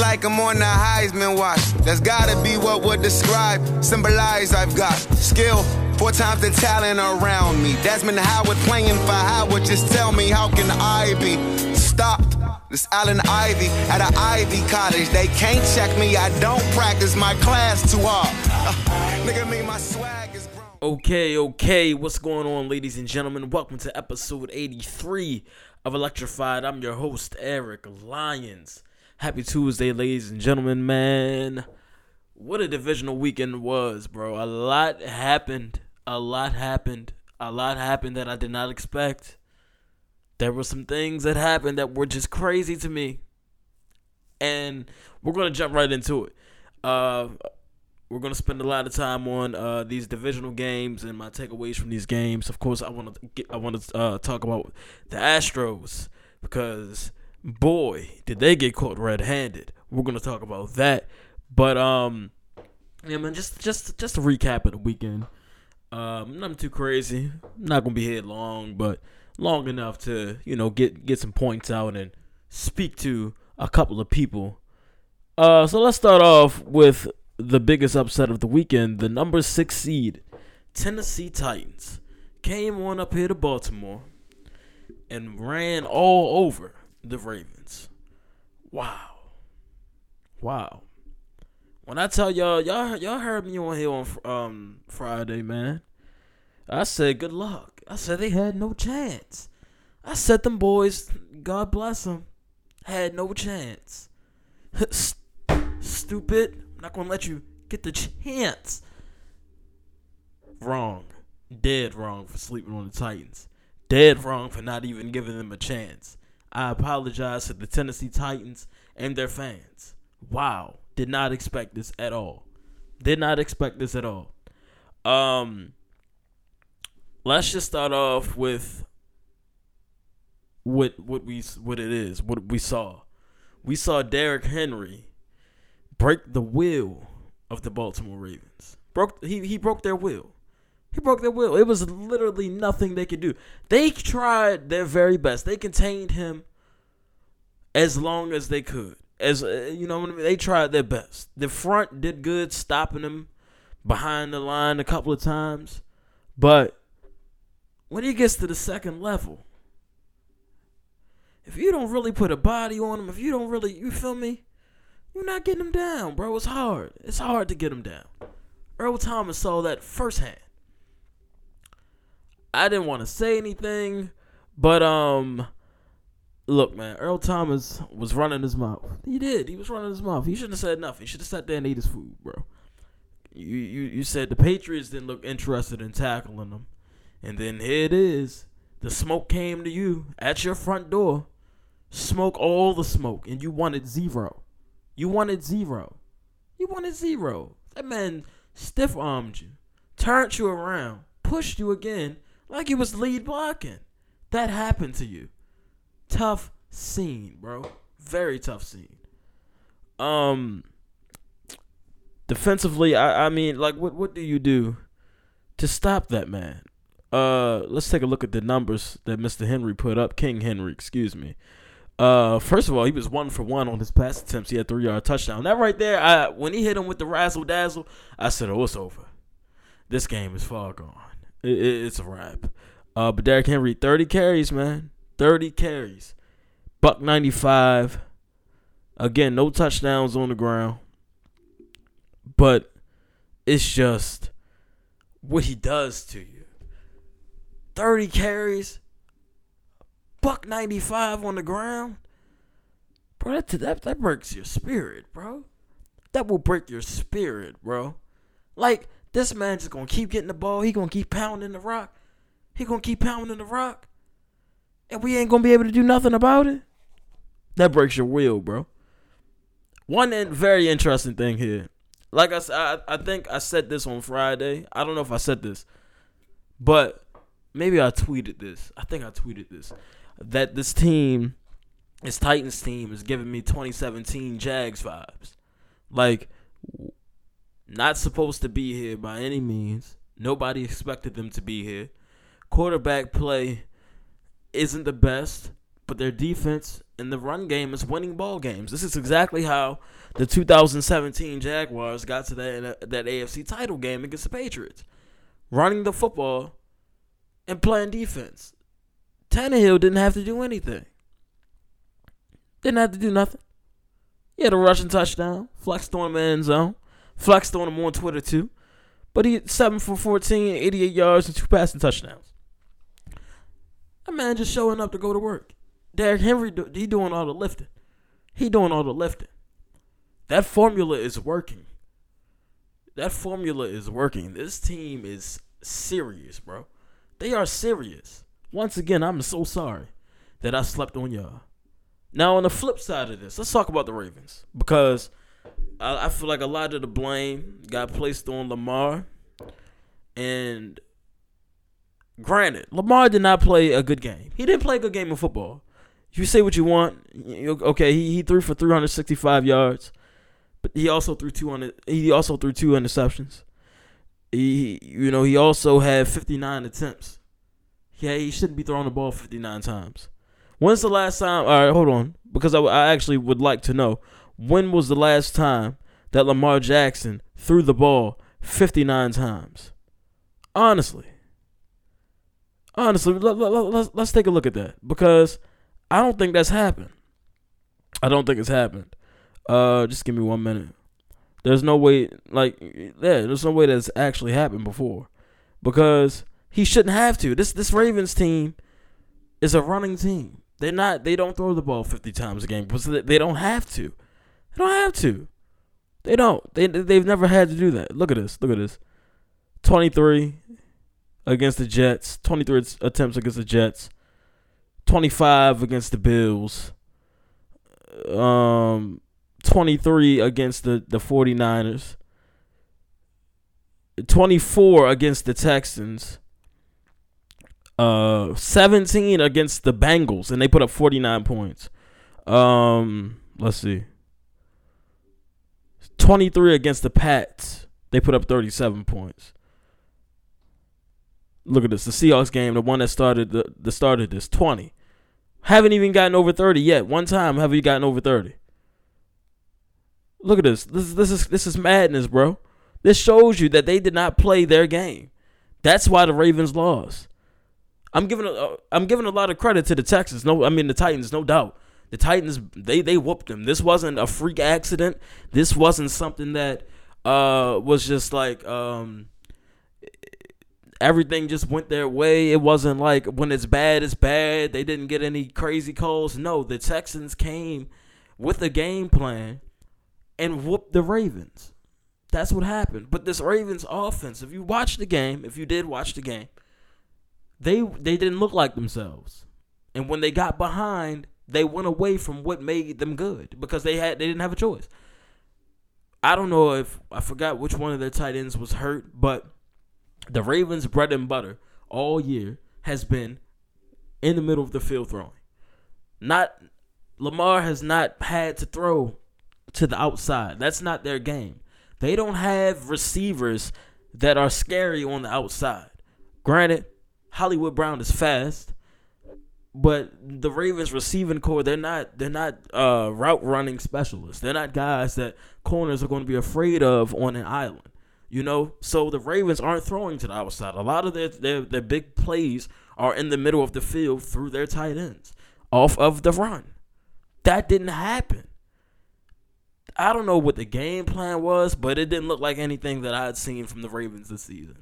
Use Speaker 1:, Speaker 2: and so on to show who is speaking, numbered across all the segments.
Speaker 1: Like I'm on the Heisman watch. That's gotta be what would describe, symbolize I've got skill. Four times the talent around me. Desmond Howard playing for Howard. Just tell me, how can I be stopped? This Allen Ivy at an Ivy college. They can't check me. I don't practice my class too hard. Uh, nigga, me, my swag is grown.
Speaker 2: Okay, okay, what's going on, ladies and gentlemen? Welcome to episode 83 of Electrified. I'm your host, Eric Lyons. Happy Tuesday, ladies and gentlemen, man. What a divisional weekend was, bro. A lot happened. A lot happened. A lot happened that I did not expect. There were some things that happened that were just crazy to me. And we're going to jump right into it. Uh, we're gonna spend a lot of time on uh, these divisional games and my takeaways from these games. Of course, I want to get I want to uh, talk about the Astros because boy, did they get caught red-handed. We're gonna talk about that. But um, yeah, man, just just just a recap of the weekend. Um, nothing too crazy. not gonna be here long, but long enough to you know get get some points out and speak to a couple of people. Uh, so let's start off with the biggest upset of the weekend. The number six seed, Tennessee Titans, came on up here to Baltimore and ran all over the Ravens. Wow. Wow. When I tell y'all, y'all y'all heard me on here on um Friday, man. I said good luck. I said they had no chance. I said them boys, God bless them, had no chance. Stupid. I'm not gonna let you get the chance. Wrong. Dead wrong for sleeping on the Titans. Dead wrong for not even giving them a chance. I apologize to the Tennessee Titans and their fans. Wow. Did not expect this at all. Did not expect this at all. Um let's just start off with what what we what it is, what we saw. We saw Derrick Henry break the will of the Baltimore Ravens. Broke he he broke their will. He broke their will. It was literally nothing they could do. They tried their very best. They contained him as long as they could. As uh, you know, they tried their best. The front did good stopping him behind the line a couple of times, but when he gets to the second level, if you don't really put a body on him, if you don't really, you feel me? You're not getting him down, bro. It's hard. It's hard to get him down. Earl Thomas saw that firsthand. I didn't want to say anything, but um, look, man, Earl Thomas was running his mouth. He did. He was running his mouth. He shouldn't have said nothing. He should have sat there and ate his food, bro. You you you said the Patriots didn't look interested in tackling them, and then here it is. The smoke came to you at your front door. Smoke all the smoke, and you wanted zero. You wanted zero. You wanted zero. That man stiff armed you, turned you around, pushed you again like he was lead blocking. That happened to you. Tough scene, bro. Very tough scene. Um defensively, I I mean like what what do you do to stop that man? Uh let's take a look at the numbers that Mr. Henry put up. King Henry, excuse me. Uh, first of all, he was one for one on his pass attempts. He had three yard touchdown. That right there, I when he hit him with the razzle dazzle, I said, "Oh, it's over. This game is far gone. It, it, it's a wrap." Uh, but Derrick Henry, thirty carries, man, thirty carries, buck ninety five. Again, no touchdowns on the ground, but it's just what he does to you. Thirty carries, buck 95 on the ground. Bro, that, that, that breaks your spirit, bro. That will break your spirit, bro. Like, this man just gonna keep getting the ball. He gonna keep pounding the rock. He gonna keep pounding the rock. And we ain't gonna be able to do nothing about it. That breaks your will, bro. One very interesting thing here. Like I said, I, I think I said this on Friday. I don't know if I said this, but maybe I tweeted this. I think I tweeted this that this team, this Titans team, is giving me 2017 Jags vibes. Like, not supposed to be here by any means. Nobody expected them to be here. Quarterback play isn't the best, but their defense and the run game is winning ball games. This is exactly how the 2017 Jaguars got to that that AFC title game against the Patriots, running the football and playing defense. Tannehill didn't have to do anything. Didn't have to do nothing. He had a rushing touchdown, flexed in end zone, flexed on him on Twitter too. But he seven for 14, 88 yards and two passing touchdowns. A man just showing up to go to work. Derrick Henry, he doing all the lifting. He doing all the lifting. That formula is working. That formula is working. This team is serious, bro. They are serious. Once again, I'm so sorry that I slept on y'all. Now, on the flip side of this, let's talk about the Ravens because I, I feel like a lot of the blame got placed on Lamar. And granted, Lamar did not play a good game. He didn't play a good game of football. You say what you want. Okay, he, he threw for 365 yards, but he also threw two on it. He also threw two interceptions. He, you know, he also had 59 attempts. Yeah, he shouldn't be throwing the ball 59 times. When's the last time? All right, hold on, because I, I actually would like to know when was the last time that Lamar Jackson threw the ball 59 times? Honestly, honestly, let, let, let's let's take a look at that because I don't think that's happened. I don't think it's happened. Uh, just give me one minute. There's no way, like, yeah, there's no way that's actually happened before, because he shouldn't have to. This this Ravens team is a running team. They're not. They don't throw the ball fifty times a game because they don't have to. They don't have to. They don't. They they've never had to do that. Look at this. Look at this. Twenty three against the Jets. Twenty three attempts against the Jets. Twenty five against the Bills. Um, twenty three against the the 49ers. 24 against the Texans uh 17 against the Bengals and they put up 49 points. Um let's see. 23 against the Pats. They put up 37 points. Look at this. The Seahawks game, the one that started the, the started this 20. Haven't even gotten over 30 yet. One time have you gotten over 30. Look at this. This this is this is madness, bro. This shows you that they did not play their game. That's why the Ravens lost. I'm giving a, I'm giving a lot of credit to the Texans. No, I mean the Titans, no doubt. The Titans they they whooped them. This wasn't a freak accident. This wasn't something that uh was just like um everything just went their way. It wasn't like when it's bad, it's bad. They didn't get any crazy calls. No, the Texans came with a game plan and whooped the Ravens. That's what happened. But this Ravens offense, if you watch the game, if you did watch the game, they they didn't look like themselves. And when they got behind, they went away from what made them good because they had they didn't have a choice. I don't know if I forgot which one of their tight ends was hurt, but the Ravens' bread and butter all year has been in the middle of the field throwing. Not Lamar has not had to throw to the outside. That's not their game. They don't have receivers that are scary on the outside. Granted, Hollywood Brown is fast, but the Ravens receiving corps they're not they're not uh, route running specialists. They're not guys that corners are going to be afraid of on an island. You know, so the Ravens aren't throwing to the outside. A lot of their their, their big plays are in the middle of the field through their tight ends off of the run. That didn't happen. I don't know what the game plan was, but it didn't look like anything that I had seen from the Ravens this season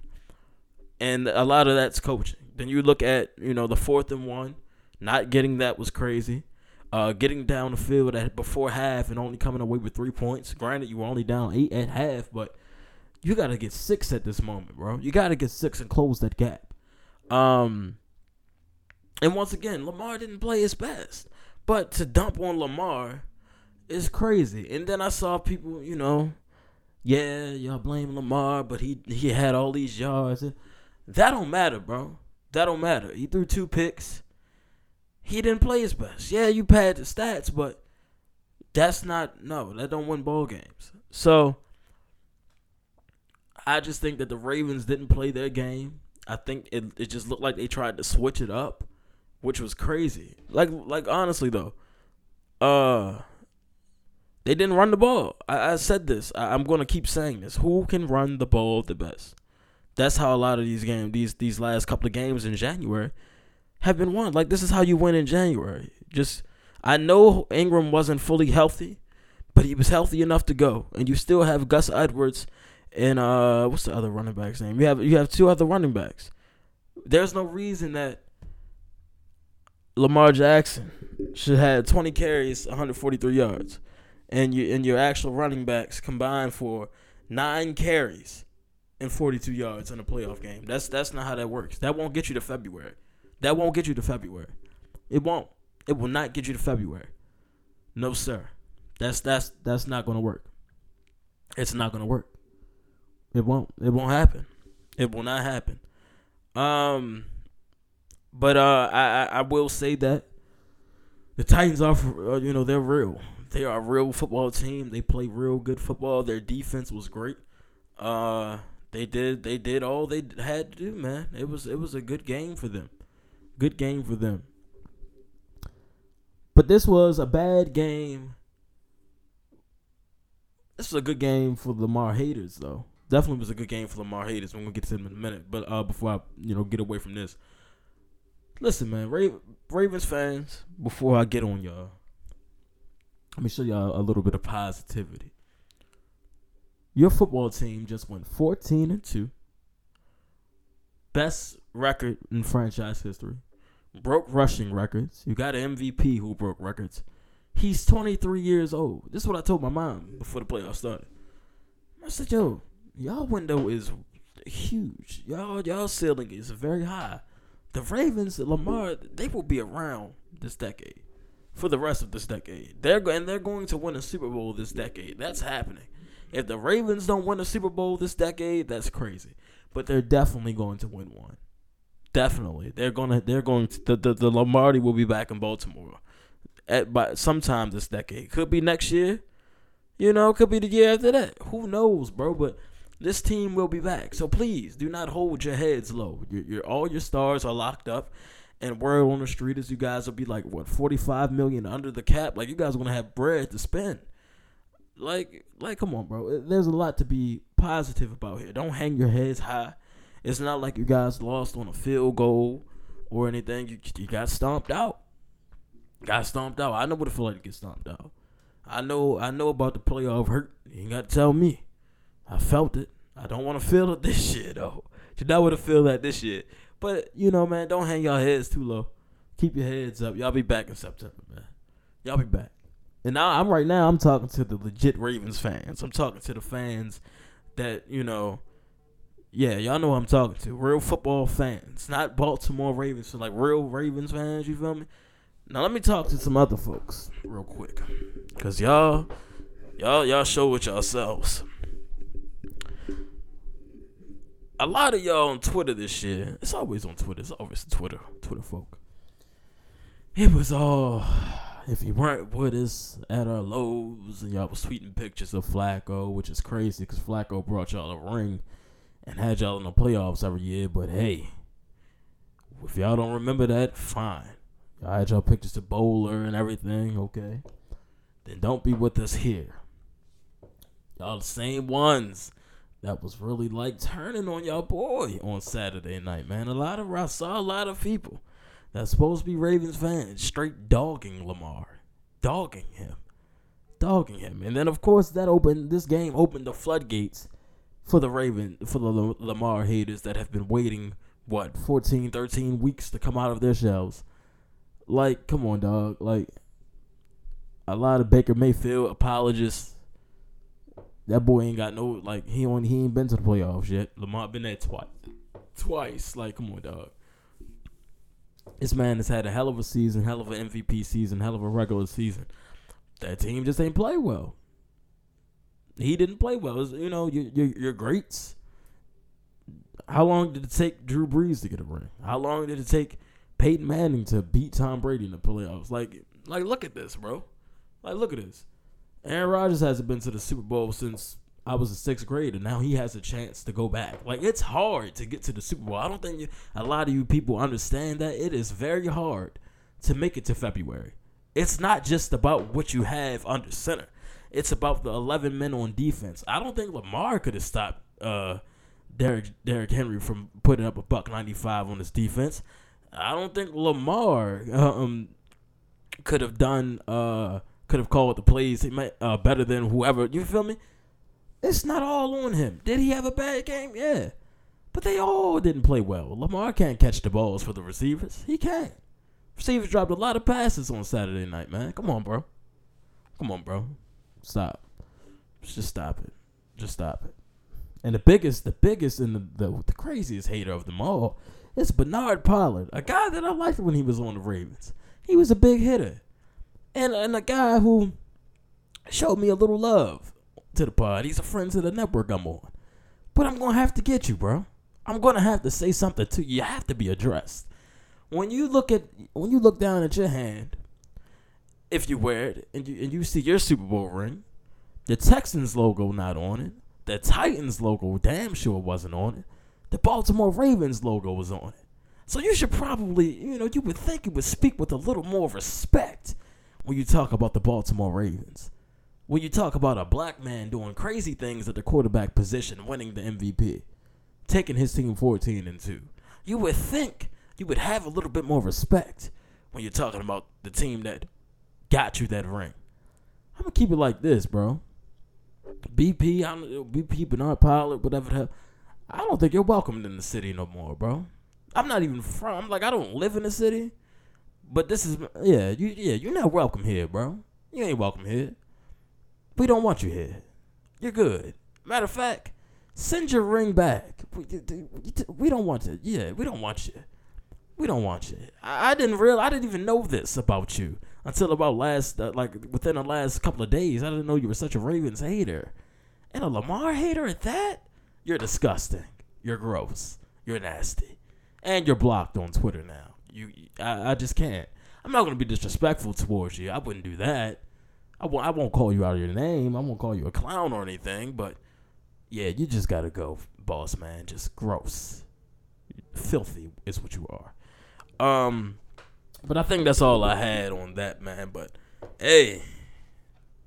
Speaker 2: and a lot of that's coaching. Then you look at you know the fourth and one, not getting that was crazy. Uh, getting down the field at before half and only coming away with three points. Granted, you were only down eight at half, but you got to get six at this moment, bro. You got to get six and close that gap. Um, and once again, Lamar didn't play his best, but to dump on Lamar is crazy. And then I saw people, you know, yeah, y'all blame Lamar, but he he had all these yards. That don't matter, bro. That don't matter. He threw two picks. He didn't play his best. Yeah, you pad the stats, but that's not no. That don't win ball games. So I just think that the Ravens didn't play their game. I think it it just looked like they tried to switch it up, which was crazy. Like like honestly though, uh, they didn't run the ball. I, I said this. I, I'm gonna keep saying this. Who can run the ball the best? That's how a lot of these games, these these last couple of games in January, have been won. Like this is how you win in January. Just I know Ingram wasn't fully healthy, but he was healthy enough to go, and you still have Gus Edwards and uh, what's the other running back's name? You have you have two other running backs. There's no reason that Lamar Jackson should have 20 carries, 143 yards, and you and your actual running backs combined for nine carries and 42 yards in a playoff game. That's that's not how that works. That won't get you to February. That won't get you to February. It won't. It will not get you to February. No sir. That's that's that's not going to work. It's not going to work. It won't. It won't happen. It will not happen. Um but uh I I will say that the Titans are uh, you know they're real. They are a real football team. They play real good football. Their defense was great. Uh they did they did all they had to do, man. It was it was a good game for them. Good game for them. But this was a bad game. This was a good game for Lamar haters, though. Definitely was a good game for Lamar haters. We're gonna get to them in a minute. But uh, before I, you know, get away from this, listen, man, Ravens fans. Before I get on y'all, let me show y'all a little bit of positivity. Your football team just went 14 and 2. Best record in franchise history. Mm-hmm. Broke rushing records. You got an MVP who broke records. He's 23 years old. This is what I told my mom before the playoffs started. I said, "Yo, y'all window is huge. Y'all y'all ceiling is very high. The Ravens, Lamar, they will be around this decade for the rest of this decade. They're and they're going to win a Super Bowl this decade. That's happening. If the Ravens don't win a Super Bowl this decade, that's crazy. But they're definitely going to win one. Definitely, they're gonna. They're going to. The the, the Lombardi will be back in Baltimore at by sometime this decade. Could be next year. You know, could be the year after that. Who knows, bro? But this team will be back. So please do not hold your heads low. Your, your all your stars are locked up, and word on the street is you guys will be like what forty five million under the cap. Like you guys are gonna have bread to spend. Like, like, come on, bro. There's a lot to be positive about here. Don't hang your heads high. It's not like you guys lost on a field goal or anything. You, you got stomped out. Got stomped out. I know what it feels like to get stomped out. I know I know about the playoff hurt. You ain't got to tell me. I felt it. I don't want to feel it this year though. You not want to feel that this year. But you know, man, don't hang your heads too low. Keep your heads up. Y'all be back in September, man. Y'all be back. And now I'm right now I'm talking to the legit Ravens fans. I'm talking to the fans that, you know, yeah, y'all know who I'm talking to. Real football fans, not Baltimore Ravens, so like real Ravens fans. You feel me? Now let me talk to some other folks real quick, cause y'all, y'all, y'all show it yourselves. A lot of y'all on Twitter this year. It's always on Twitter. It's always Twitter, Twitter folk. It was all if you weren't with us at our lows and y'all was tweeting pictures of Flacco, which is crazy because Flacco brought y'all a ring and had y'all in the playoffs every year. But hey, if y'all don't remember that, fine. Y'all had y'all pictures of Boller and everything, okay? Then don't be with us here. Y'all the same ones that was really like turning on y'all boy on Saturday night, man. A lot of I saw a lot of people that's supposed to be Ravens fans straight dogging Lamar, dogging him, dogging him, and then of course that opened this game opened the floodgates for the Raven for the Lamar haters that have been waiting what 14 13 weeks to come out of their shells? Like come on dog. Like a lot of Baker Mayfield apologists. That boy ain't got no like he on he ain't been to the playoffs yet. Lamar been there twice twice. Like come on dog. This man has had a hell of a season hell of an MVP season hell of a regular season. That team just ain't play well he didn't play well. Was, you know, your, your, your greats. How long did it take Drew Brees to get a ring? How long did it take Peyton Manning to beat Tom Brady in the playoffs? Like, like look at this, bro. Like, look at this. Aaron Rodgers hasn't been to the Super Bowl since I was in sixth grade, and now he has a chance to go back. Like, it's hard to get to the Super Bowl. I don't think you, a lot of you people understand that it is very hard to make it to February. it's not just about what you have under center. It's about the 11 men on defense. I don't think Lamar could have stopped uh, Derrick Henry from putting up a buck 95 on his defense. I don't think Lamar um, could have done uh, could have called the plays uh, better than whoever. You feel me? It's not all on him. Did he have a bad game? Yeah. But they all didn't play well. Lamar can't catch the balls for the receivers. He can't. Receivers dropped a lot of passes on Saturday night, man. Come on, bro. Come on, bro. Stop. Just stop it. Just stop it. And the biggest, the biggest, and the, the, the craziest hater of them all is Bernard Pollard, a guy that I liked when he was on the Ravens. He was a big hitter, and and a guy who showed me a little love to the pod. He's a friend to the network I'm on. But I'm gonna have to get you, bro. I'm gonna have to say something to you. You have to be addressed. When you look at when you look down at your hand, if you wear it and you and you see your Super Bowl ring, the Texans logo not on it, the Titans logo damn sure wasn't on it, the Baltimore Ravens logo was on it. So you should probably, you know, you would think you would speak with a little more respect when you talk about the Baltimore Ravens. When you talk about a black man doing crazy things at the quarterback position, winning the MVP, taking his team 14 and 2, you would think you would have a little bit more respect when you're talking about the team that got you that ring. I'm gonna keep it like this, bro. BP, I don't, BP Bernard Pollard, whatever the hell. I don't think you're welcomed in the city no more, bro. I'm not even from. I'm Like I don't live in the city, but this is yeah, you yeah, you're not welcome here, bro. You ain't welcome here. We don't want you here. You're good. Matter of fact, send your ring back. We, we don't want you. Yeah, we don't want you. We don't want you. I, I didn't real. I didn't even know this about you until about last, uh, like within the last couple of days. I didn't know you were such a Ravens hater, and a Lamar hater at that. You're disgusting. You're gross. You're nasty, and you're blocked on Twitter now. You, I, I just can't. I'm not gonna be disrespectful towards you. I wouldn't do that. I w- I won't call you out of your name. I won't call you a clown or anything. But yeah, you just gotta go, boss man. Just gross, filthy is what you are. Um, but I think that's all I had on that man. But hey,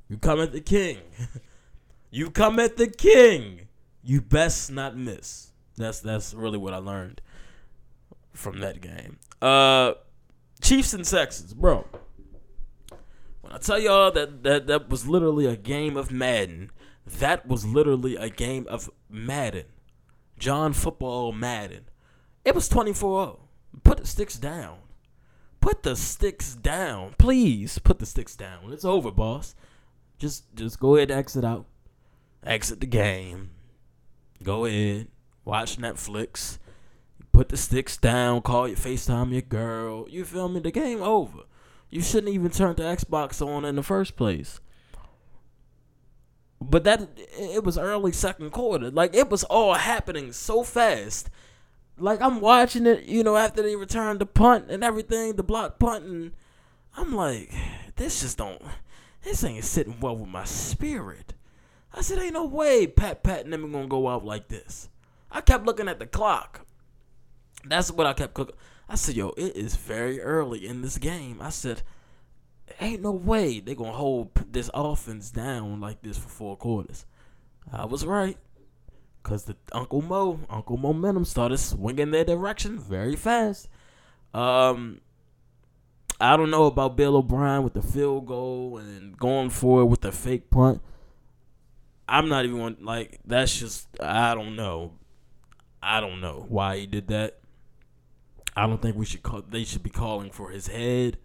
Speaker 2: you come at the king. you come at the king. You best not miss. That's that's really what I learned from that game. Uh, Chiefs and Texans, bro. When I tell y'all that, that that was literally a game of Madden. That was literally a game of Madden. John Football Madden. It was 24-0. Put the sticks down. Put the sticks down. Please put the sticks down. It's over, boss. Just just go ahead and exit out. Exit the game. Go ahead. Watch Netflix. Put the sticks down. Call your FaceTime your girl. You feel me? The game over. You shouldn't even turn the Xbox on in the first place. But that it was early second quarter. Like it was all happening so fast. Like I'm watching it, you know, after they returned the punt and everything, the block punt, and I'm like, this just don't, this ain't sitting well with my spirit. I said, ain't no way Pat Pat and them gonna go out like this. I kept looking at the clock. That's what I kept cooking. I said, yo, it is very early in this game. I said, ain't no way they gonna hold this offense down like this for four quarters. I was right. Cause the Uncle Mo, Uncle Momentum started swinging their direction very fast. Um, I don't know about Bill O'Brien with the field goal and going for it with the fake punt. I'm not even like that's just I don't know. I don't know why he did that. I don't think we should call. They should be calling for his head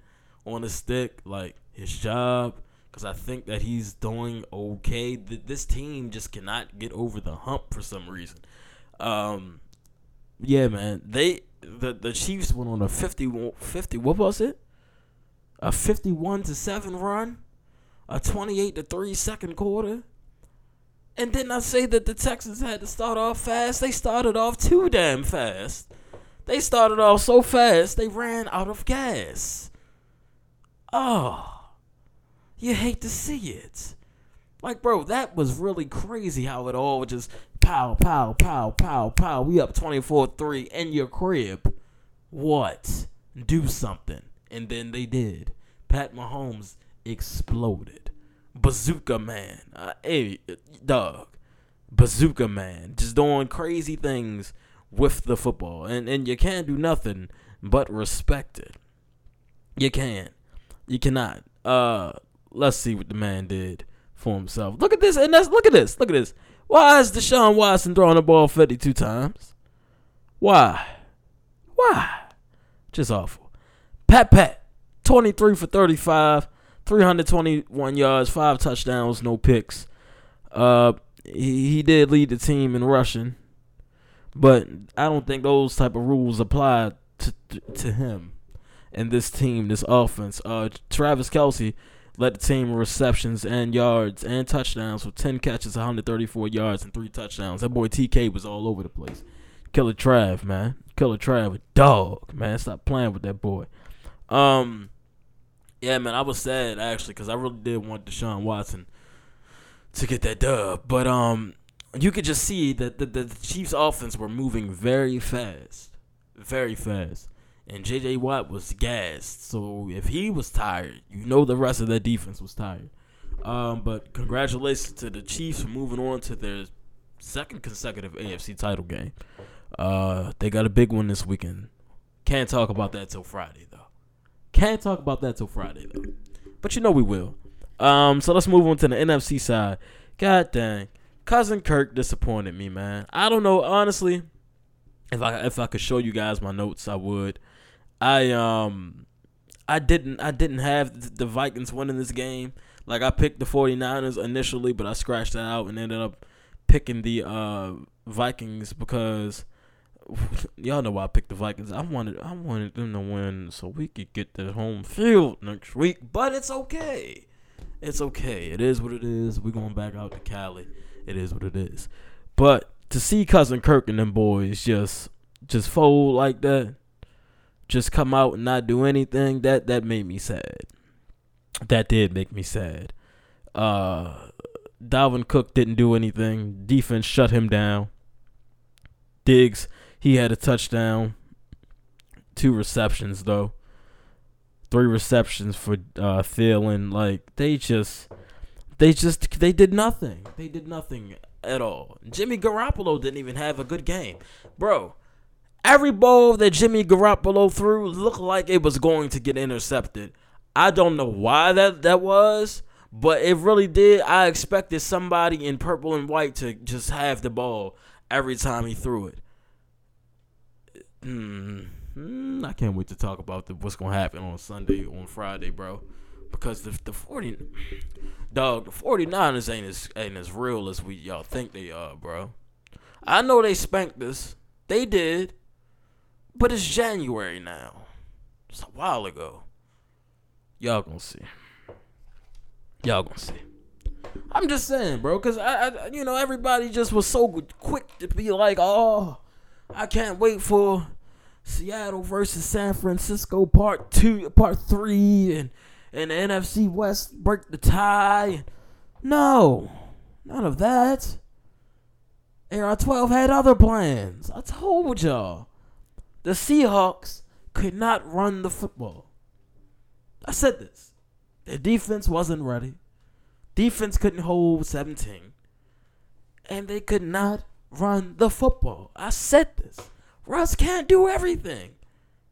Speaker 2: on a stick, like his job, because I think that he's doing okay. This team just cannot get over the hump for some reason. Um, yeah, man. They the the Chiefs went on a 50, 50 What was it? A fifty-one to seven run, a twenty-eight to three second quarter. And didn't I say that the Texans had to start off fast? They started off too damn fast. They started off so fast, they ran out of gas. Oh, you hate to see it. Like, bro, that was really crazy how it all just pow, pow, pow, pow, pow. We up 24 3 in your crib. What? Do something. And then they did. Pat Mahomes exploded. Bazooka man. Uh, hey, dog. Bazooka man. Just doing crazy things with the football. And and you can't do nothing but respect it. You can't. You cannot. Uh let's see what the man did for himself. Look at this, and that's look at this. Look at this. Why is Deshaun Watson throwing the ball 52 times? Why? Why? Just awful. Pat Pat, 23 for 35, 321 yards, five touchdowns, no picks. Uh, he, he did lead the team in rushing, but I don't think those type of rules apply to to, him and this team, this offense. Uh, Travis Kelce led the team in receptions and yards and touchdowns with 10 catches, 134 yards, and three touchdowns. That boy TK was all over the place. Killer Trav, man. Killer Trav, a dog, man. Stop playing with that boy. Um, yeah, man, I was sad actually because I really did want Deshaun Watson to get that dub, but um, you could just see that the, the Chiefs' offense were moving very fast, very fast and JJ Watt was gassed. So if he was tired, you know the rest of their defense was tired. Um, but congratulations to the Chiefs for moving on to their second consecutive AFC title game. Uh, they got a big one this weekend. Can't talk about that till Friday though. Can't talk about that till Friday though. But you know we will. Um, so let's move on to the NFC side. God dang, cousin Kirk disappointed me, man. I don't know honestly. If I if I could show you guys my notes, I would. I um I didn't I didn't have the Vikings winning this game. Like I picked the 49ers initially, but I scratched that out and ended up picking the uh, Vikings because y'all know why I picked the Vikings. I wanted I wanted them to win so we could get the home field next week, but it's okay. It's okay. It is what it is. We're going back out to Cali. It is what it is. But to see cousin Kirk and them boys just just fold like that, just come out and not do anything, that that made me sad. That did make me sad. Uh Dalvin Cook didn't do anything. Defense shut him down. Diggs, he had a touchdown. Two receptions though. Three receptions for uh Thielen. Like they just they just they did nothing. They did nothing at all. Jimmy Garoppolo didn't even have a good game. Bro, Every ball that Jimmy Garoppolo threw looked like it was going to get intercepted. I don't know why that that was, but it really did. I expected somebody in purple and white to just have the ball every time he threw it. Mm, I can't wait to talk about the, what's going to happen on Sunday, on Friday, bro. Because the the 40 dog, the 49ers ain't as ain't as real as we y'all think they are, bro. I know they spanked us. They did. But it's January now. It's a while ago. Y'all gonna see. Y'all gonna see. I'm just saying, bro, because I, I, you know, everybody just was so quick to be like, oh, I can't wait for Seattle versus San Francisco part two, part three, and and the NFC West break the tie. No, none of that. AR12 had other plans. I told y'all the Seahawks could not run the football. I said this. Their defense wasn't ready. Defense couldn't hold 17. And they could not run the football. I said this. Russ can't do everything.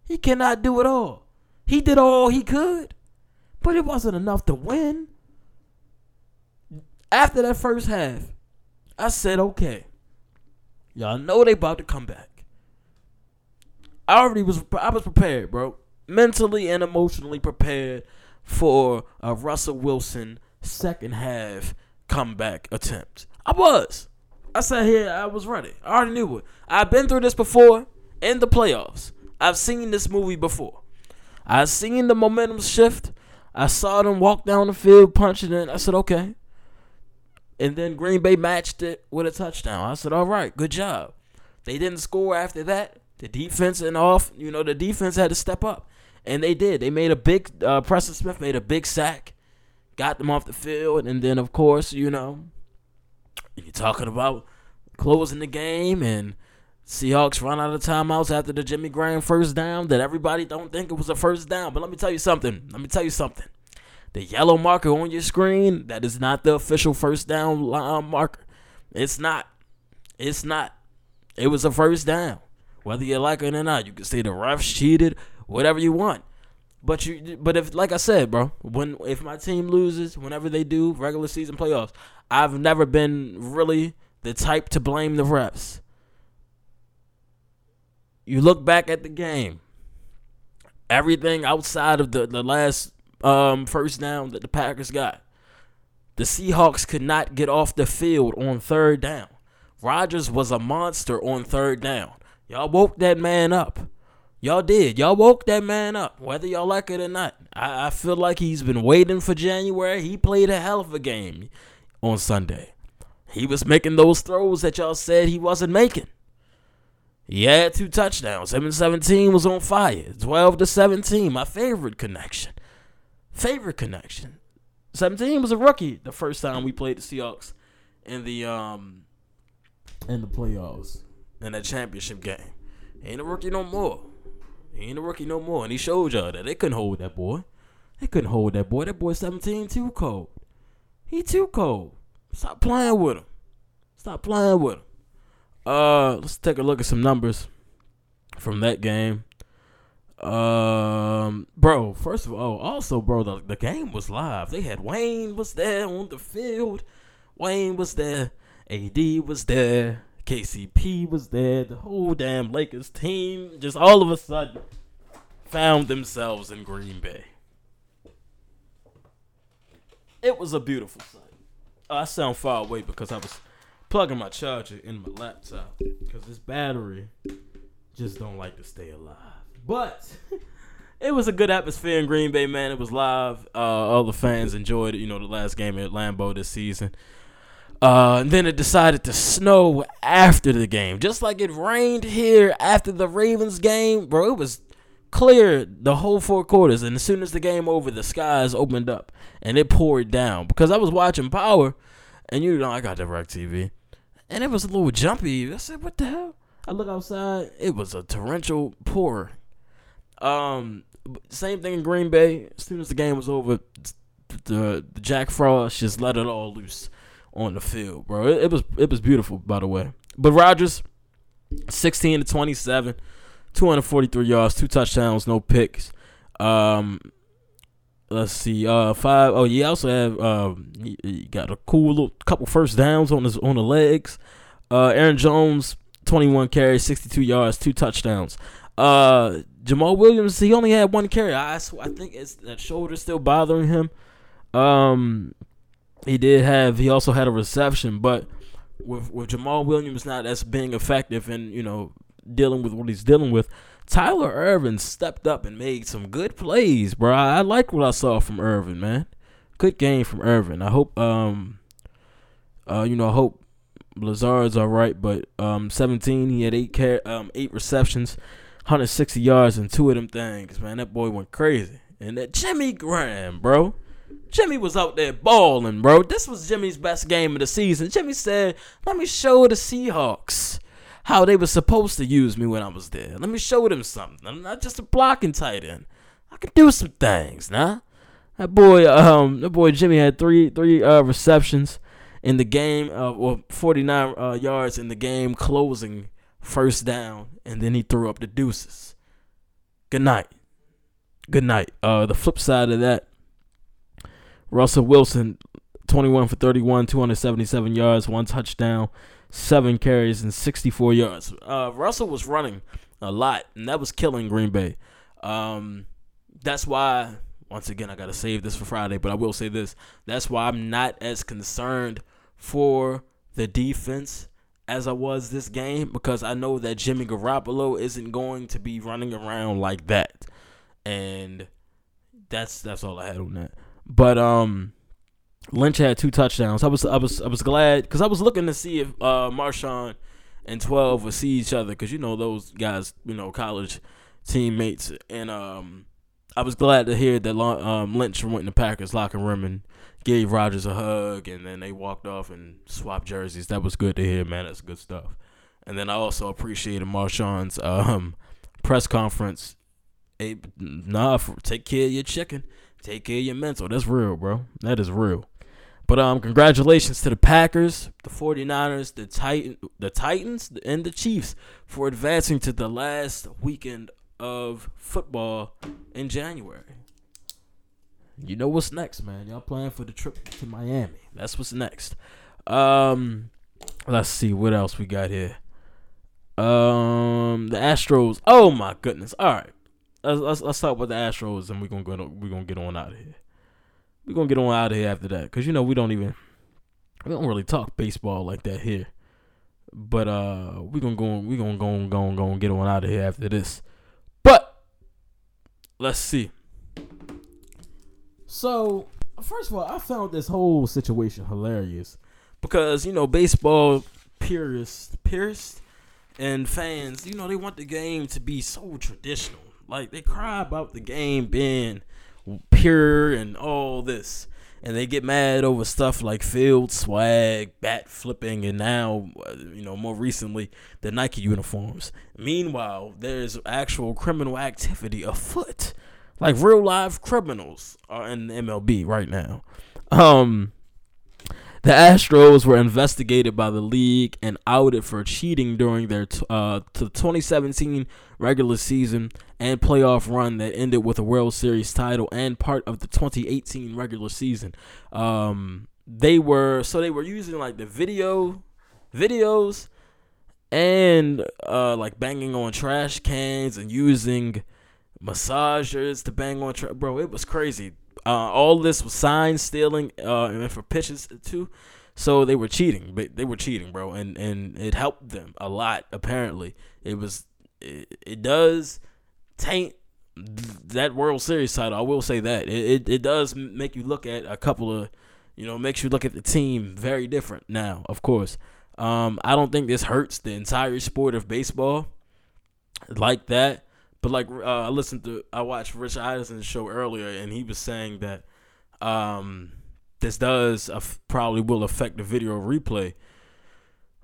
Speaker 2: He cannot do it all. He did all he could, but it wasn't enough to win. After that first half, I said, okay, y'all know they about to come back. I already was I was prepared, bro. Mentally and emotionally prepared for a Russell Wilson second half comeback attempt. I was. I sat here, I was ready. I already knew it. I've been through this before in the playoffs. I've seen this movie before. I've seen the momentum shift. I saw them walk down the field punching it. I said, okay. And then Green Bay matched it with a touchdown. I said, all right, good job. They didn't score after that. The defense and off, you know, the defense had to step up, and they did. They made a big. Uh, Preston Smith made a big sack, got them off the field, and then of course, you know, you're talking about closing the game and Seahawks run out of timeouts after the Jimmy Graham first down that everybody don't think it was a first down. But let me tell you something. Let me tell you something. The yellow marker on your screen, that is not the official first down line marker. It's not. It's not. It was a first down. Whether you like it or not, you can say the refs cheated, whatever you want. But you, but if like I said, bro, when if my team loses, whenever they do regular season playoffs, I've never been really the type to blame the refs. You look back at the game, everything outside of the the last um, first down that the Packers got, the Seahawks could not get off the field on third down. Rodgers was a monster on third down. Y'all woke that man up. Y'all did. Y'all woke that man up, whether y'all like it or not. I, I feel like he's been waiting for January. He played a hell of a game on Sunday. He was making those throws that y'all said he wasn't making. He had two touchdowns. 7 17 was on fire. 12 to 17, my favorite connection. Favorite connection. 17 was a rookie the first time we played the Seahawks in the um in the playoffs in that championship game. He ain't a rookie no more. He ain't a rookie no more. And he showed y'all that they couldn't hold that boy. They couldn't hold that boy. That boy 17 too cold. He too cold. Stop playing with him. Stop playing with him. Uh, let's take a look at some numbers from that game. Um, bro, first of all, also, bro, the, the game was live. They had Wayne was there on the field. Wayne was there. AD was there. KCP was there. The whole damn Lakers team just all of a sudden found themselves in Green Bay. It was a beautiful sight. I sound far away because I was plugging my charger in my laptop because this battery just don't like to stay alive. But it was a good atmosphere in Green Bay, man. It was live. Uh, all the fans enjoyed it. You know, the last game at Lambeau this season. Uh, and then it decided to snow after the game, just like it rained here after the Ravens game, bro. It was clear the whole four quarters, and as soon as the game over, the skies opened up and it poured down. Because I was watching Power, and you know I got DirecTV, and it was a little jumpy. I said, "What the hell?" I look outside, it was a torrential pour. Um, same thing in Green Bay. As soon as the game was over, the, the Jack Frost just let it all loose on the field, bro. It, it, was it was beautiful, by the way. But Rodgers, sixteen to twenty seven, two hundred forty three yards, two touchdowns, no picks. Um, let's see, uh, five. Oh, also have um, he, he got a cool little couple first downs on his on the legs. Uh, Aaron Jones, twenty one carries, sixty two yards, two touchdowns. Uh, Jamaal Williams, he only had one carry. I, I think it's that shoulder still bothering him. Um, he did have. He also had a reception, but with with Jamaal Williams not as being effective and you know dealing with what he's dealing with, Tyler Ervin stepped up and made some good plays, bro. I, I like what I saw from Ervin, man. Good game from Ervin. I hope um uh you know I hope Lazard's all right, but um 17 he had eight car- um eight receptions, 160 yards and two of them things, man. That boy went crazy. And that Jimmy Graham, bro. Jimmy was out there balling, bro. This was Jimmy's best game of the season. Jimmy said, "Let me show the Seahawks how they were supposed to use me when I was there. Let me show them something. I'm not just a blocking tight end. I can do some things, nah." That boy, um, that boy Jimmy had three three uh, receptions in the game, uh, well, 49 uh, yards in the game, closing first down, and then he threw up the deuces. Good night. Good night. Uh, the flip side of that, Russell Wilson, 21 for 31, 277 yards, one touchdown, seven carries, and 64 yards. Uh, Russell was running a lot, and that was killing Green Bay. Um, that's why, once again, I got to save this for Friday, but I will say this. That's why I'm not as concerned for the defense as I was this game because I know that Jimmy Garoppolo isn't going to be running around like that. And that's that's all I had on that. But um, Lynch had two touchdowns. I was I was I was glad because I was looking to see if uh Marshawn and twelve would see each other because you know those guys you know college teammates and um I was glad to hear that um Lynch went in the Packers locker room and gave Rodgers a hug and then they walked off and swapped jerseys. That was good to hear, man. That's good stuff. And then I also appreciated Marshawn's um, press conference. Hey, nah, take care of your chicken. Take care of your mental. That's real, bro. That is real. But um, congratulations to the Packers, the 49ers, the Titan, the Titans, and the Chiefs for advancing to the last weekend of football in January. You know what's next, man. Y'all playing for the trip to Miami. That's what's next. Um, let's see what else we got here. Um, the Astros. Oh my goodness. All right, let's let's, let's talk about the Astros, and we're gonna go. We're gonna get on out of here. We're gonna get on out of here after that, cause you know we don't even we don't really talk baseball like that here. But uh, we're gonna go. We're gonna go and go and go and get on out of here after this. But let's see. So first of all, I found this whole situation hilarious because you know baseball purists, purists and fans, you know, they want the game to be so traditional. Like they cry about the game being pure and all this. And they get mad over stuff like field swag, bat flipping, and now, you know, more recently, the Nike uniforms. Meanwhile, there's actual criminal activity afoot. Like real live criminals are in the MLB right now. Um, the Astros were investigated by the league and outed for cheating during their uh, 2017 regular season and playoff run that ended with a World Series title and part of the 2018 regular season. Um, they were so they were using like the video videos and uh, like banging on trash cans and using massagers to bang on bro it was crazy uh, all this was sign stealing uh, and for pitches too. So they were cheating, but they were cheating, bro, and and it helped them a lot. Apparently, it was it, it does taint that World Series title. I will say that it, it it does make you look at a couple of you know makes you look at the team very different now. Of course, um, I don't think this hurts the entire sport of baseball like that. But like uh, I listened to, I watched Rich Eisen's show earlier, and he was saying that um, this does probably will affect the video replay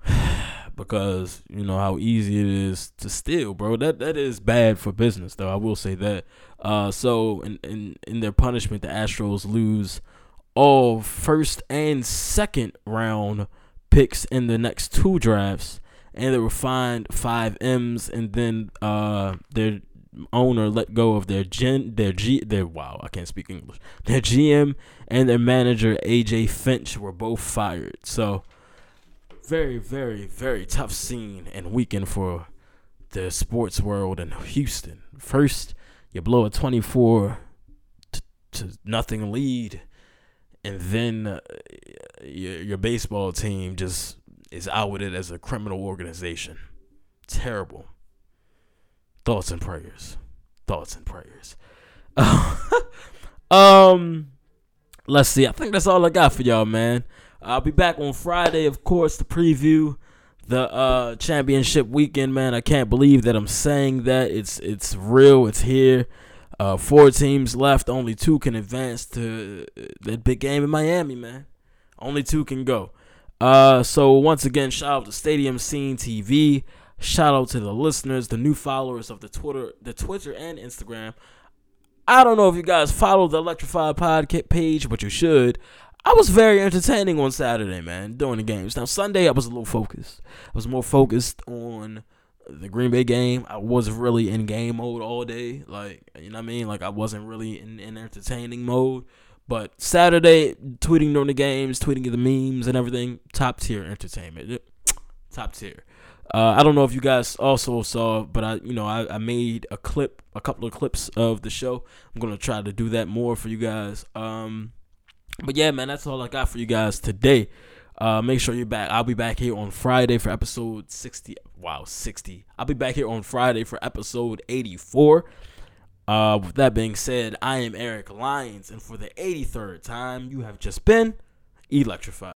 Speaker 2: because you know how easy it is to steal, bro. That that is bad for business, though. I will say that. Uh, so in in in their punishment, the Astros lose all first and second round picks in the next two drafts and they were fined five M's, and then uh, their owner let go of their gen their G their wow I can't speak English their GM and their manager AJ Hinch were both fired. So very very very tough scene and weekend for the sports world in Houston. First, you blow a 24 to, to nothing lead, and then uh, your, your baseball team just is outed as a criminal organization. Terrible. Thoughts and prayers. Thoughts and prayers. um, let's see. I think that's all I got for y'all, man. I'll be back on Friday, of course, to preview the uh championship weekend, man. I can't believe that I'm saying that. It's it's real. It's here. Uh, four teams left. Only two can advance to that big game in Miami, man. Only two can go. Uh, so once again, shout out to Stadium Scene TV. Shout out to the listeners, the new followers of the Twitter, the Twitter and Instagram. I don't know if you guys follow the Electrified Podcast page, but you should. I was very entertaining on Saturday, man, doing the games. Now Sunday, I was a little focused. I was more focused on the Green Bay game. I was really in game mode all day, like you know what I mean. Like I wasn't really in, in entertaining mode. But Saturday, tweeting during the games, tweeting the memes and everything, top tier entertainment. Top tier. Uh, I don't know if you guys also saw, but I, you know, I, I made a clip, a couple of clips of the show. I'm gonna try to do that more for you guys. Um, but yeah, man, that's all I got for you guys today. Uh, make sure you're back. I'll be back here on Friday for episode 60. Wow, 60. I'll be back here on Friday for episode 84. Uh, with that being said, I am Eric Lyons, and for the 83rd time, you have just been electrified.